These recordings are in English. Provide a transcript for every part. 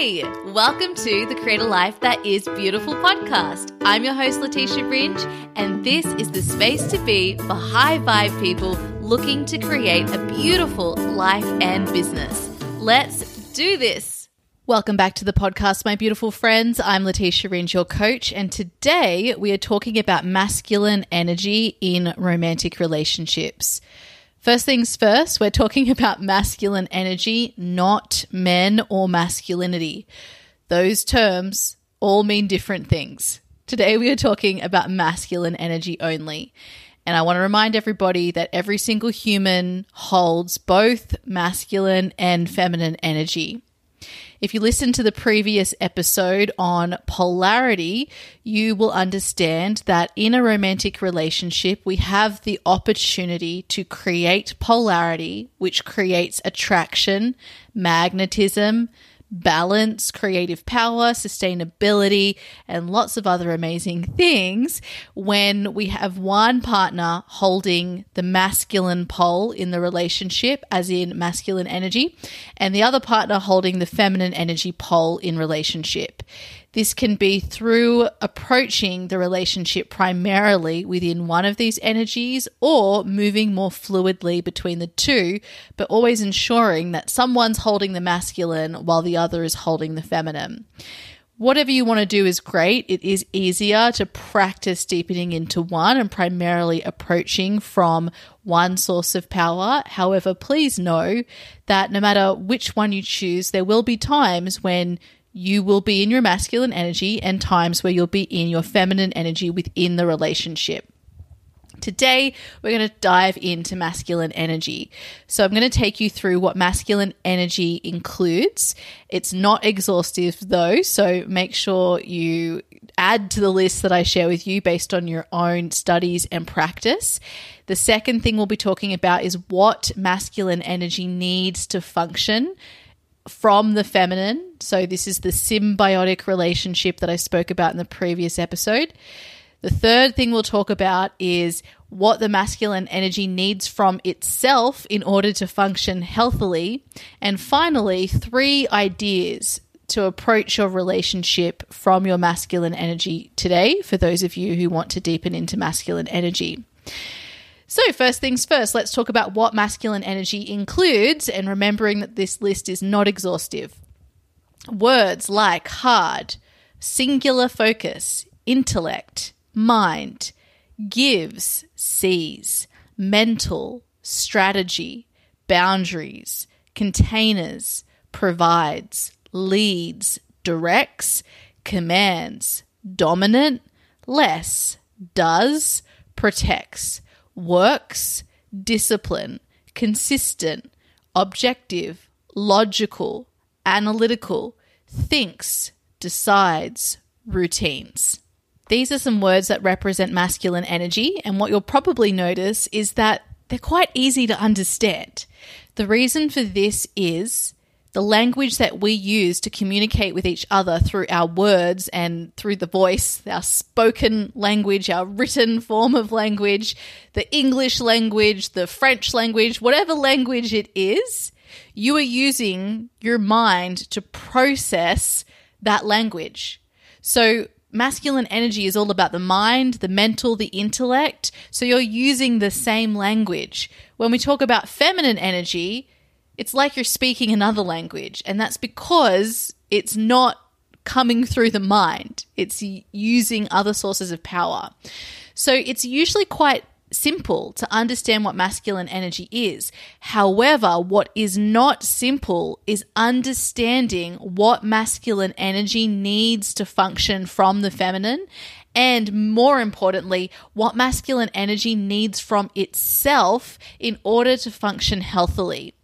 Hey, welcome to the Create a Life That Is Beautiful podcast. I'm your host, Leticia Ringe, and this is the space to be for high vibe people looking to create a beautiful life and business. Let's do this. Welcome back to the podcast, my beautiful friends. I'm Leticia Ringe, your coach, and today we are talking about masculine energy in romantic relationships. First things first, we're talking about masculine energy, not men or masculinity. Those terms all mean different things. Today we are talking about masculine energy only. And I want to remind everybody that every single human holds both masculine and feminine energy. If you listen to the previous episode on polarity, you will understand that in a romantic relationship, we have the opportunity to create polarity, which creates attraction, magnetism, balance, creative power, sustainability, and lots of other amazing things when we have one partner holding the masculine pole in the relationship, as in masculine energy, and the other partner holding the feminine energy pole in relationship. This can be through approaching the relationship primarily within one of these energies or moving more fluidly between the two, but always ensuring that someone's holding the masculine while the other is holding the feminine. Whatever you want to do is great. It is easier to practice deepening into one and primarily approaching from one source of power. However, please know that no matter which one you choose, there will be times when you will be in your masculine energy and times where you'll be in your feminine energy within the relationship. Today, we're going to dive into masculine energy. So, I'm going to take you through what masculine energy includes. It's not exhaustive though, so make sure you add to the list that I share with you based on your own studies and practice. The second thing we'll be talking about is what masculine energy needs to function from the feminine. So, this is the symbiotic relationship that I spoke about in the previous episode. The third thing we'll talk about is what the masculine energy needs from itself in order to function healthily. And finally, three ideas to approach your relationship from your masculine energy today for those of you who want to deepen into masculine energy. So, first things first, let's talk about what masculine energy includes and remembering that this list is not exhaustive. Words like hard, singular focus, intellect, mind, gives, sees, mental, strategy, boundaries, containers, provides, leads, directs, commands, dominant, less, does, protects, works, discipline, consistent, objective, logical, analytical, thinks, decides, routines. These are some words that represent masculine energy, and what you'll probably notice is that they're quite easy to understand. The reason for this is the language that we use to communicate with each other through our words and through the voice, our spoken language, our written form of language, the English language, the French language, whatever language it is, you are using your mind to process that language. So, masculine energy is all about the mind, the mental, the intellect. So, you're using the same language. When we talk about feminine energy, it's like you're speaking another language. And that's because it's not coming through the mind, it's using other sources of power. So it's usually quite simple to understand what masculine energy is. However, what is not simple is understanding what masculine energy needs to function from the feminine. And more importantly, what masculine energy needs from itself in order to function healthily.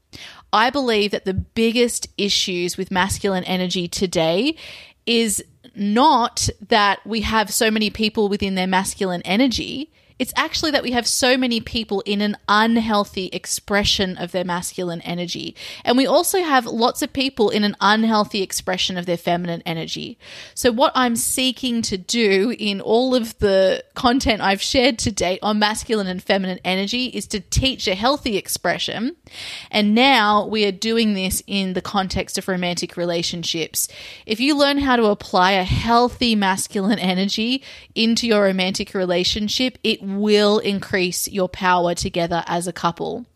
I believe that the biggest issues with masculine energy today is not that we have so many people within their masculine energy. It's actually that we have so many people in an unhealthy expression of their masculine energy. And we also have lots of people in an unhealthy expression of their feminine energy. So, what I'm seeking to do in all of the content I've shared to date on masculine and feminine energy is to teach a healthy expression. And now we are doing this in the context of romantic relationships. If you learn how to apply a healthy masculine energy into your romantic relationship, it will increase your power together as a couple.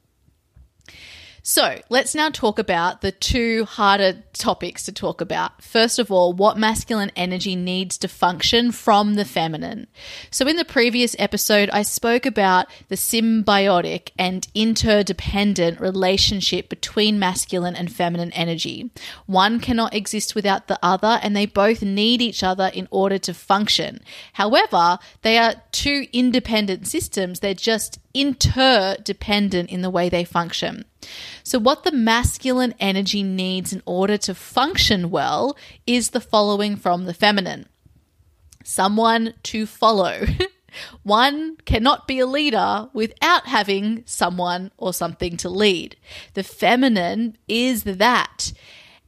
So let's now talk about the two harder topics to talk about. First of all, what masculine energy needs to function from the feminine. So, in the previous episode, I spoke about the symbiotic and interdependent relationship between masculine and feminine energy. One cannot exist without the other, and they both need each other in order to function. However, they are two independent systems, they're just interdependent in the way they function. So, what the masculine energy needs in order to function well is the following from the feminine someone to follow. One cannot be a leader without having someone or something to lead. The feminine is that.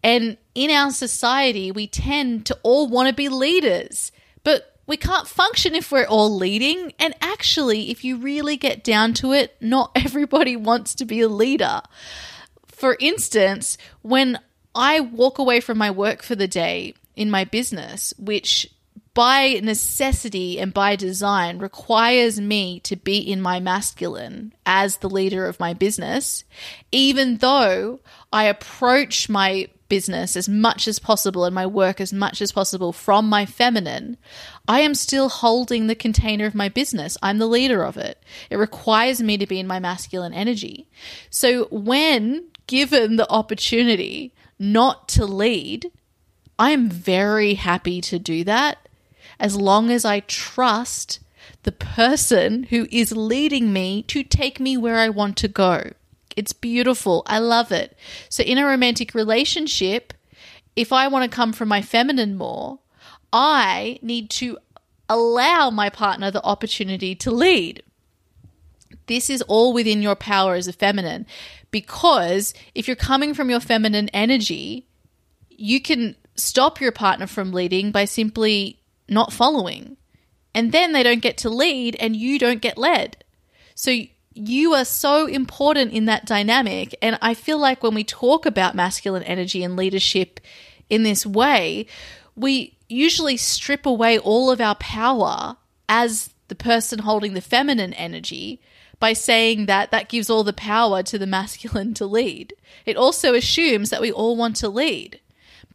And in our society, we tend to all want to be leaders. But we can't function if we're all leading. And actually, if you really get down to it, not everybody wants to be a leader. For instance, when I walk away from my work for the day in my business, which by necessity and by design requires me to be in my masculine as the leader of my business, even though I approach my business as much as possible and my work as much as possible from my feminine, I am still holding the container of my business. I'm the leader of it. It requires me to be in my masculine energy. So when given the opportunity not to lead, I am very happy to do that as long as I trust the person who is leading me to take me where I want to go. It's beautiful. I love it. So, in a romantic relationship, if I want to come from my feminine more, I need to allow my partner the opportunity to lead. This is all within your power as a feminine because if you're coming from your feminine energy, you can stop your partner from leading by simply not following. And then they don't get to lead and you don't get led. So you are so important in that dynamic. And I feel like when we talk about masculine energy and leadership in this way, we usually strip away all of our power as the person holding the feminine energy by saying that that gives all the power to the masculine to lead. It also assumes that we all want to lead.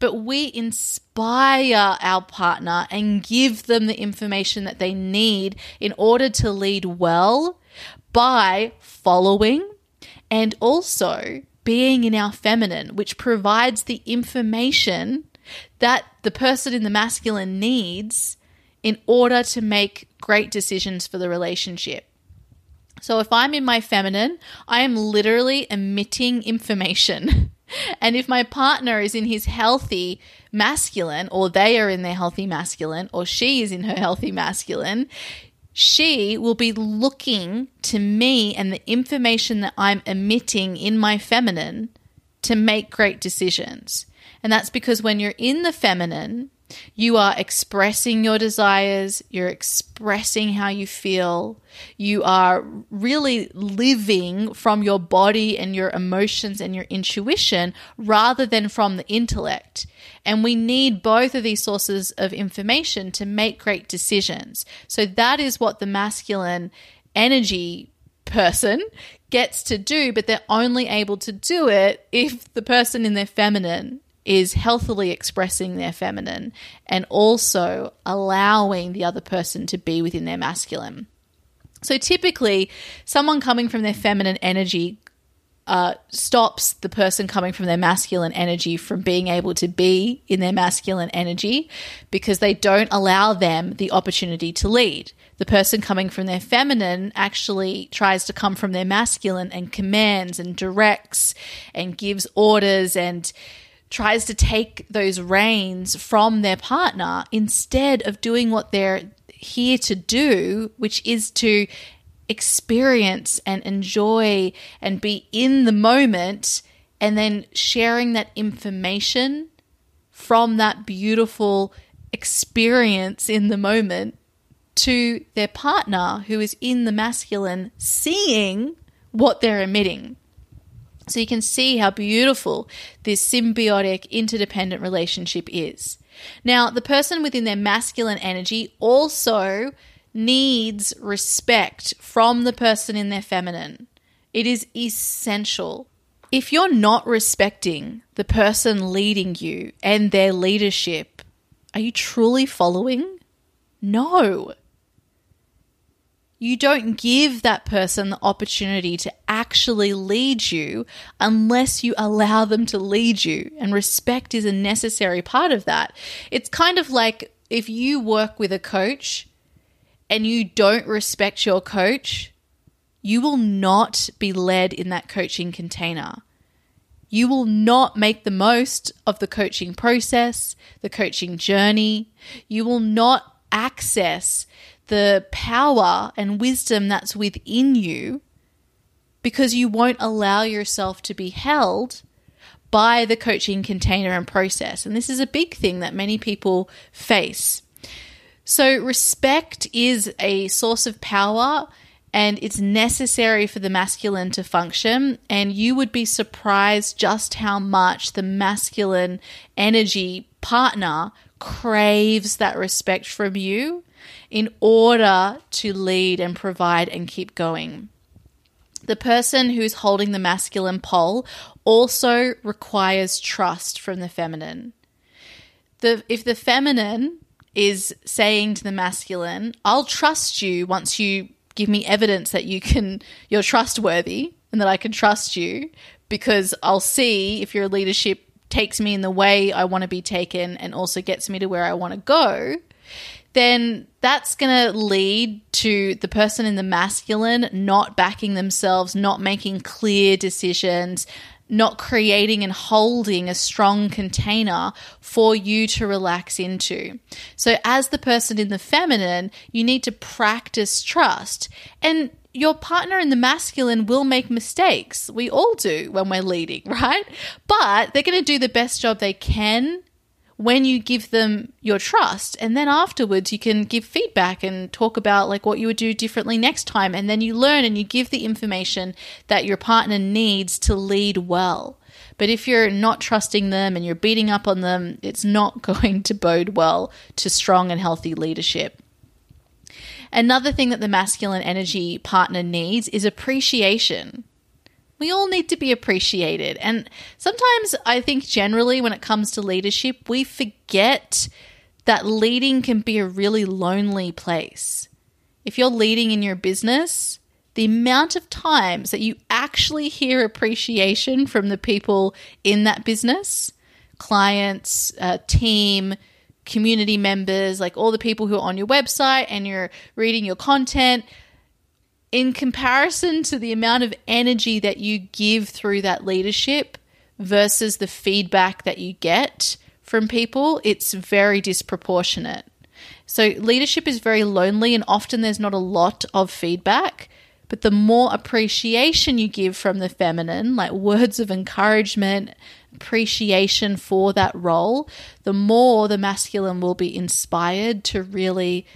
But we inspire our partner and give them the information that they need in order to lead well by following and also being in our feminine, which provides the information that the person in the masculine needs in order to make great decisions for the relationship. So if I'm in my feminine, I am literally emitting information. And if my partner is in his healthy masculine, or they are in their healthy masculine, or she is in her healthy masculine, she will be looking to me and the information that I'm emitting in my feminine to make great decisions. And that's because when you're in the feminine, you are expressing your desires, you're expressing how you feel, you are really living from your body and your emotions and your intuition rather than from the intellect. And we need both of these sources of information to make great decisions. So that is what the masculine energy person gets to do, but they're only able to do it if the person in their feminine is healthily expressing their feminine and also allowing the other person to be within their masculine. So typically, someone coming from their feminine energy uh, stops the person coming from their masculine energy from being able to be in their masculine energy because they don't allow them the opportunity to lead. The person coming from their feminine actually tries to come from their masculine and commands and directs and gives orders and tries to take those reins from their partner instead of doing what they're here to do, which is to experience and enjoy and be in the moment and then sharing that information from that beautiful experience in the moment to their partner who is in the masculine seeing what they're emitting. So you can see how beautiful this symbiotic, interdependent relationship is. Now, the person within their masculine energy also needs respect from the person in their feminine. It is essential. If you're not respecting the person leading you and their leadership, are you truly following? No. You don't give that person the opportunity to actually lead you unless you allow them to lead you. And respect is a necessary part of that. It's kind of like if you work with a coach and you don't respect your coach, you will not be led in that coaching container. You will not make the most of the coaching process, the coaching journey. You will not access the power and wisdom that's within you because you won't allow yourself to be held by the coaching container and process. And this is a big thing that many people face. So, respect is a source of power and it's necessary for the masculine to function. And you would be surprised just how much the masculine energy partner craves that respect from you in order to lead and provide and keep going. The person who's holding the masculine pole also requires trust from the feminine. The, if the feminine is saying to the masculine, I'll trust you once you give me evidence that you can you're trustworthy and that I can trust you because I'll see if your leadership takes me in the way I want to be taken and also gets me to where I want to go, then that's going to lead to the person in the masculine not backing themselves, not making clear decisions, not creating and holding a strong container for you to relax into. So, as the person in the feminine, you need to practice trust. And your partner in the masculine will make mistakes. We all do when we're leading, right? But they're going to do the best job they can when you give them your trust and then afterwards you can give feedback and talk about like what you would do differently next time and then you learn and you give the information that your partner needs to lead well but if you're not trusting them and you're beating up on them it's not going to bode well to strong and healthy leadership Another thing that the masculine energy partner needs is appreciation. We all need to be appreciated. And sometimes I think generally when it comes to leadership, we forget that leading can be a really lonely place. If you're leading in your business, the amount of times that you actually hear appreciation from the people in that business, clients, uh, team, community members, like all the people who are on your website and you're reading your content, in comparison to the amount of energy that you give through that leadership versus the feedback that you get from people, it's very disproportionate. So, leadership is very lonely, and often there's not a lot of feedback. But the more appreciation you give from the feminine, like words of encouragement, appreciation for that role, the more the masculine will be inspired to really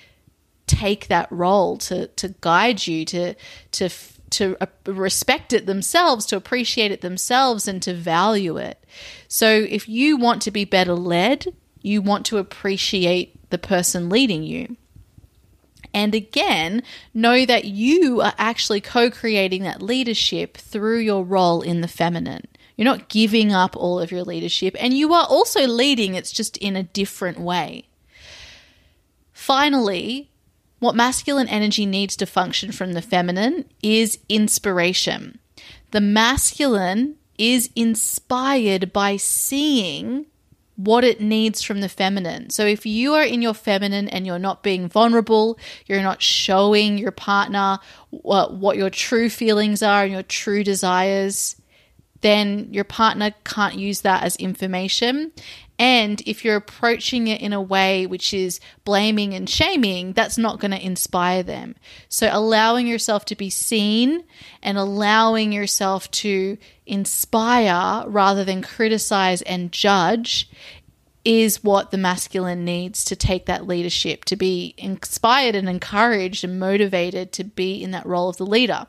take that role to to guide you to to to uh, respect it themselves, to appreciate it themselves, and to value it. So, if you want to be better led, you want to appreciate the person leading you. And again, know that you are actually co creating that leadership through your role in the feminine. You're not giving up all of your leadership, and you are also leading, it's just in a different way. Finally, what masculine energy needs to function from the feminine is inspiration. The masculine is inspired by seeing what it needs from the feminine. So if you are in your feminine and you're not being vulnerable, you're not showing your partner what, what your true feelings are and your true desires, then your partner can't use that as information And if you're approaching it in a way which is blaming and shaming, that's not going to inspire them. So allowing yourself to be seen and allowing yourself to inspire rather than criticize and judge is what the masculine needs to take that leadership, to be inspired and encouraged and motivated to be in that role of the leader.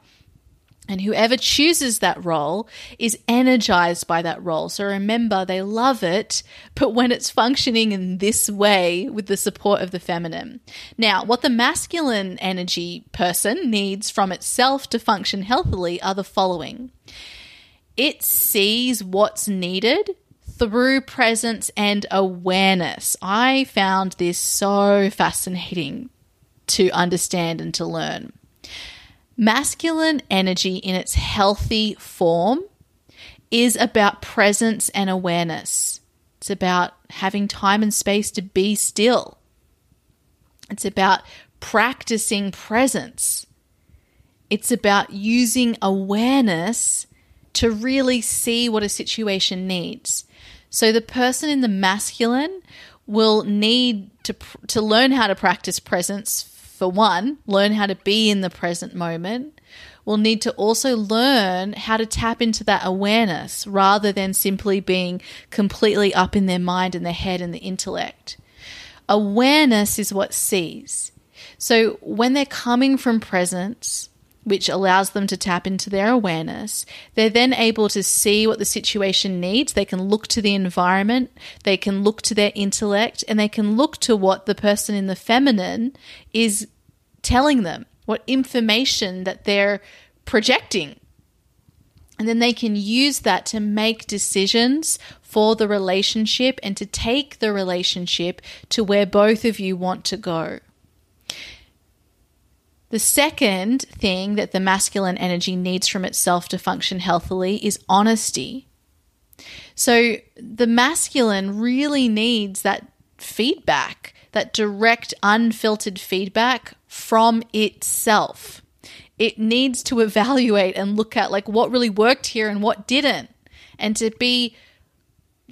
And whoever chooses that role is energized by that role. So remember, they love it, but when it's functioning in this way with the support of the feminine. Now, what the masculine energy person needs from itself to function healthily are the following it sees what's needed through presence and awareness. I found this so fascinating to understand and to learn. Masculine energy in its healthy form is about presence and awareness. It's about having time and space to be still. It's about practicing presence. It's about using awareness to really see what a situation needs. So the person in the masculine will need to to learn how to practice presence for one, learn how to be in the present moment. we'll need to also learn how to tap into that awareness rather than simply being completely up in their mind and their head and the intellect. Awareness is what sees. So when they're coming from presence, which allows them to tap into their awareness. They're then able to see what the situation needs. They can look to the environment, they can look to their intellect, and they can look to what the person in the feminine is telling them, what information that they're projecting. And then they can use that to make decisions for the relationship and to take the relationship to where both of you want to go. The second thing that the masculine energy needs from itself to function healthily is honesty. So the masculine really needs that feedback, that direct, unfiltered feedback from itself. It needs to evaluate and look at like what really worked here and what didn't, and to be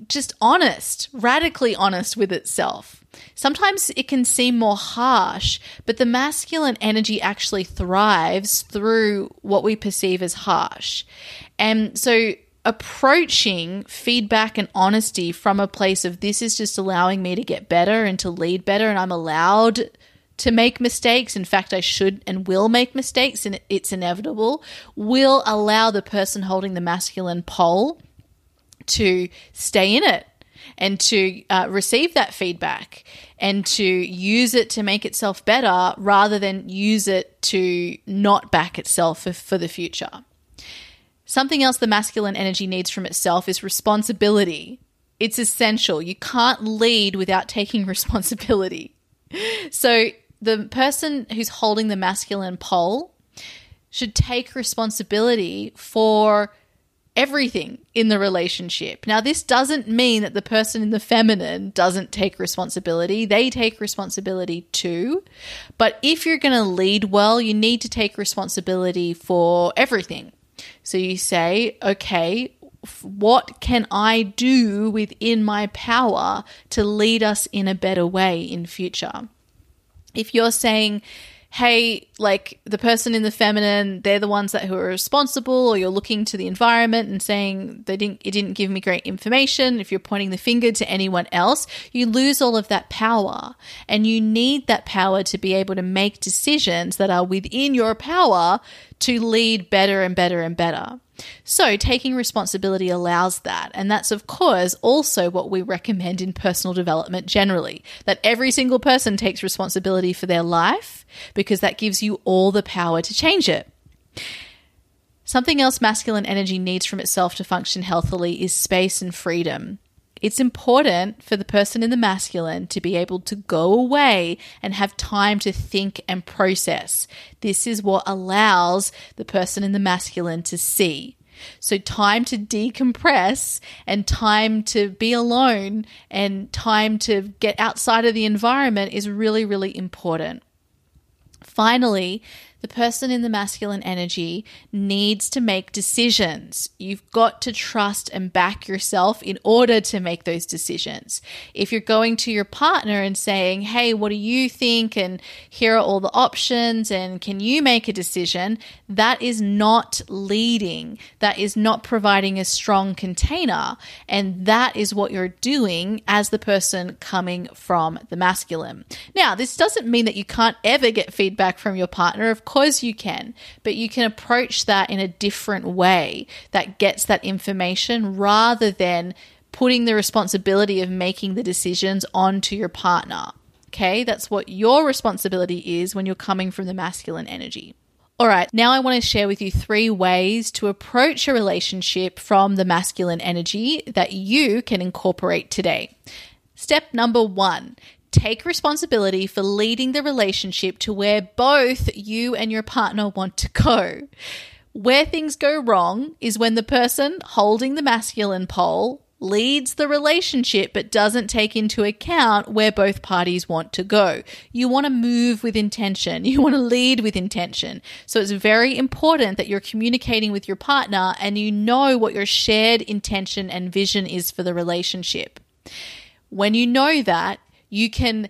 just honest, radically honest with itself. Sometimes it can seem more harsh, but the masculine energy actually thrives through what we perceive as harsh. And so approaching feedback and honesty from a place of this is just allowing me to get better and to lead better, and I'm allowed to make mistakes. In fact, I should and will make mistakes, and it's inevitable, will allow the person holding the masculine pole to stay in it and to uh, receive that feedback and to use it to make itself better rather than use it to not back itself for, for the future. Something else the masculine energy needs from itself is responsibility. It's essential. You can't lead without taking responsibility. So, the person who's holding the masculine pole should take responsibility for everything in the relationship. Now, this doesn't mean that the person in the feminine doesn't take responsibility. They take responsibility too. But if you're going to lead well, you need to take responsibility for everything. So you say, okay, what can I do within my power to lead us in a better way in future? If you're saying, hey, like the person in the feminine, they're the ones that who are responsible, or you're looking to the environment and saying they didn't it didn't give me great information. If you're pointing the finger to anyone else, you lose all of that power. And you need that power to be able to make decisions that are within your power to lead better and better and better. So, taking responsibility allows that. And that's, of course, also what we recommend in personal development generally that every single person takes responsibility for their life because that gives you all the power to change it. Something else masculine energy needs from itself to function healthily is space and freedom. It's important for the person in the masculine to be able to go away and have time to think and process. This is what allows the person in the masculine to see. So, time to decompress and time to be alone and time to get outside of the environment is really, really important. Finally, the person in the masculine energy needs to make decisions. You've got to trust and back yourself in order to make those decisions. If you're going to your partner and saying, Hey, what do you think? And here are all the options. And can you make a decision? That is not leading. That is not providing a strong container. And that is what you're doing as the person coming from the masculine. Now, this doesn't mean that you can't ever get feedback from your partner. Of course you can, but you can approach that in a different way that gets that information rather than putting the responsibility of making the decisions onto your partner. Okay, that's what your responsibility is when you're coming from the masculine energy. All right, now I want to share with you three ways to approach a relationship from the masculine energy that you can incorporate today. Step number one take responsibility for leading the relationship to where both you and your partner want to go. Where things go wrong is when the person holding the masculine pole leads the relationship but doesn't take into account where both parties want to go. You want to move with intention. You want to lead with intention. So it's very important that you're communicating with your partner and you know what your shared intention and vision is for the relationship. When you know that, you can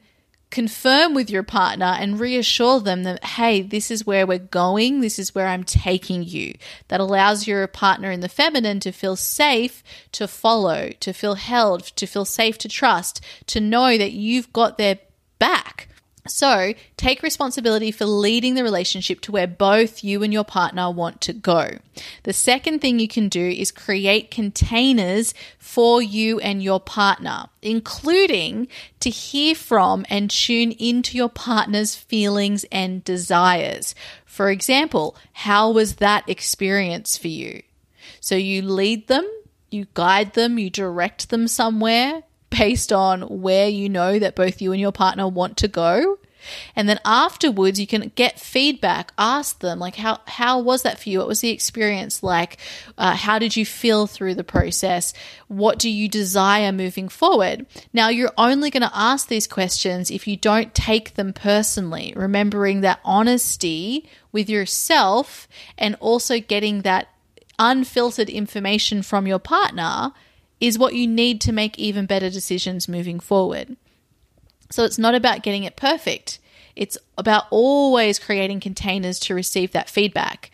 confirm with your partner and reassure them that, hey, this is where we're going, this is where I'm taking you. That allows your partner in the feminine to feel safe to follow, to feel held, to feel safe to trust, to know that you've got their back. So take responsibility for leading the relationship to where both you and your partner want to go. The second thing you can do is create containers for you and your partner, including to hear from and tune into your partner's feelings and desires. For example, how was that experience for you? So you lead them, you guide them, you direct them somewhere based on where you know that both you and your partner want to go. And then afterwards, you can get feedback. Ask them, like, how, how was that for you? What was the experience like? Uh, how did you feel through the process? What do you desire moving forward? Now, you're only going to ask these questions if you don't take them personally, remembering that honesty with yourself and also getting that unfiltered information from your partner is what you need to make even better decisions moving forward. So it's not about getting it perfect. It's about always creating containers to receive that feedback.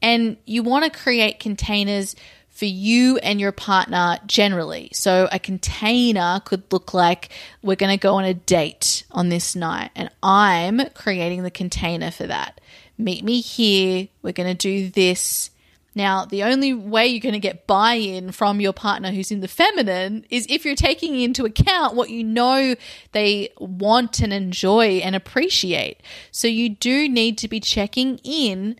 And you want to create containers for you and your partner generally. So a container could look like we're going to go on a date on this night, and I'm creating the container for that. Meet me here. We're going to do this. Now, the only way you're going to get buy in from your partner who's in the feminine is if you're taking into account what you know they want and enjoy and appreciate. So, you do need to be checking in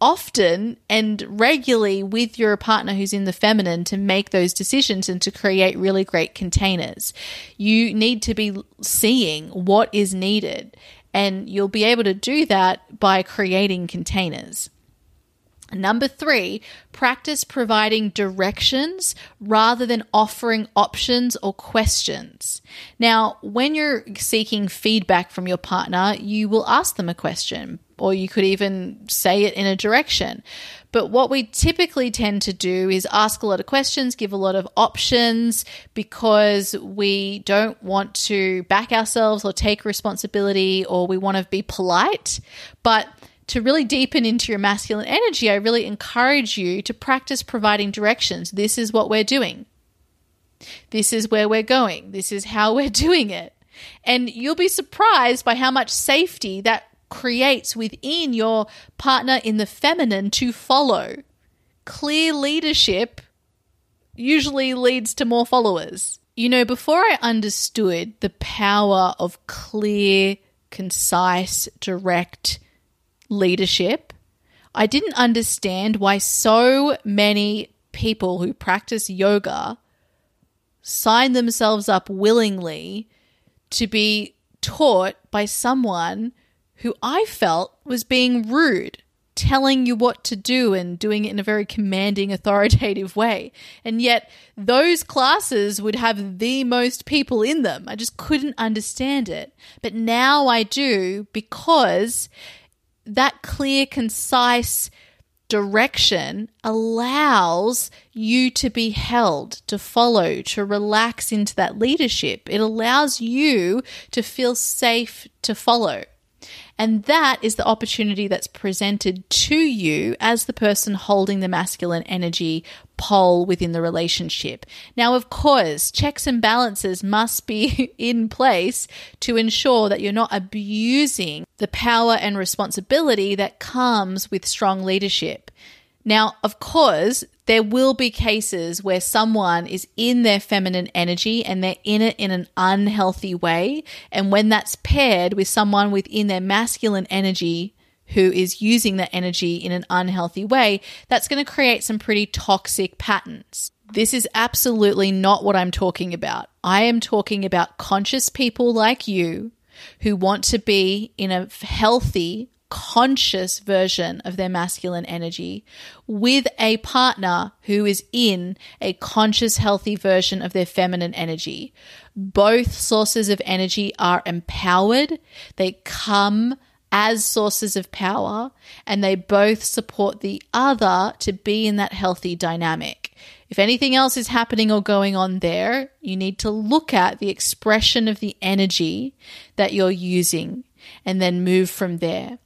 often and regularly with your partner who's in the feminine to make those decisions and to create really great containers. You need to be seeing what is needed, and you'll be able to do that by creating containers. Number three, practice providing directions rather than offering options or questions. Now, when you're seeking feedback from your partner, you will ask them a question, or you could even say it in a direction. But what we typically tend to do is ask a lot of questions, give a lot of options because we don't want to back ourselves or take responsibility or we want to be polite. But to really deepen into your masculine energy, I really encourage you to practice providing directions. This is what we're doing. This is where we're going. This is how we're doing it. And you'll be surprised by how much safety that creates within your partner in the feminine to follow. Clear leadership usually leads to more followers. You know, before I understood the power of clear, concise, direct leadership, I didn't understand why so many people who practice yoga sign themselves up willingly to be taught by someone who I felt was being rude, telling you what to do and doing it in a very commanding, authoritative way. And yet, those classes would have the most people in them. I just couldn't understand it. But now I do because that clear, concise direction allows you to be held, to follow, to relax into that leadership. It allows you to feel safe to follow. And that is the opportunity that's presented to you as the person holding the masculine energy pole within the relationship. Now, of course, checks and balances must be in place to ensure that you're not abusing the power and responsibility that comes with strong leadership. Now, of course, there will be cases where someone is in their feminine energy and they're in it in an unhealthy way. And when that's paired with someone within their masculine energy who is using that energy in an unhealthy way, that's going to create some pretty toxic patterns. This is absolutely not what I'm talking about. I am talking about conscious people like you who want to be in a healthy, conscious version of their masculine energy with a partner who is in a conscious, healthy version of their feminine energy. Both sources of energy are empowered, they come as sources of power, and they both support the other to be in that healthy dynamic. If anything else is happening or going on there, you need to look at the expression of the energy that you're using and then move from there.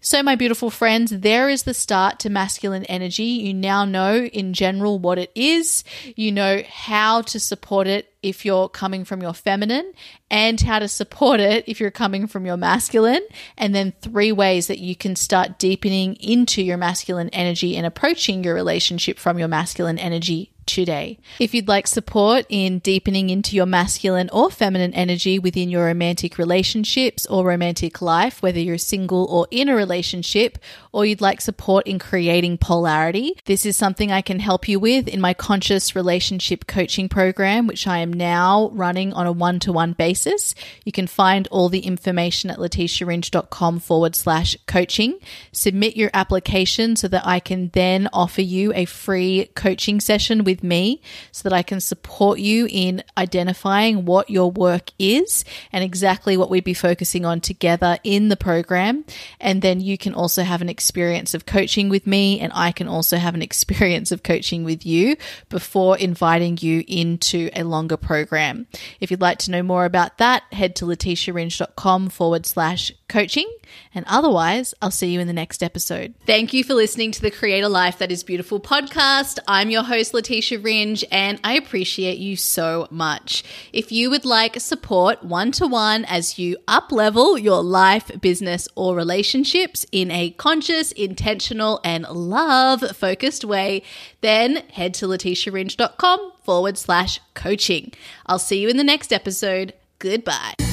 So, my beautiful friends, there is the start to masculine energy. You now know in general what it is. You know how to support it if you're coming from your feminine, and how to support it if you're coming from your masculine. And then three ways that you can start deepening into your masculine energy and approaching your relationship from your masculine energy today. If you'd like support in deepening into your masculine or feminine energy within your romantic relationships or romantic life, whether you're single or in a relationship, or you'd like support in creating polarity, this is something I can help you with in my conscious relationship coaching program, which I am now running on a one to one basis. You can find all the information at leticiaringe.com forward slash coaching. Submit your application so that I can then offer you a free coaching session with me so that I can support you in identifying what your work is and exactly what we'd be focusing on together in the program. And then you can also have an experience of coaching with me, and I can also have an experience of coaching with you before inviting you into a longer program. If you'd like to know more about that, head to leticiaringe.com forward slash coaching. And otherwise, I'll see you in the next episode. Thank you for listening to the Create a Life That Is Beautiful podcast. I'm your host, Leticia Ringe, and I appreciate you so much. If you would like support one to one as you up level your life, business, or relationships in a conscious, intentional, and love focused way, then head to leticiaringe.com forward slash coaching. I'll see you in the next episode. Goodbye.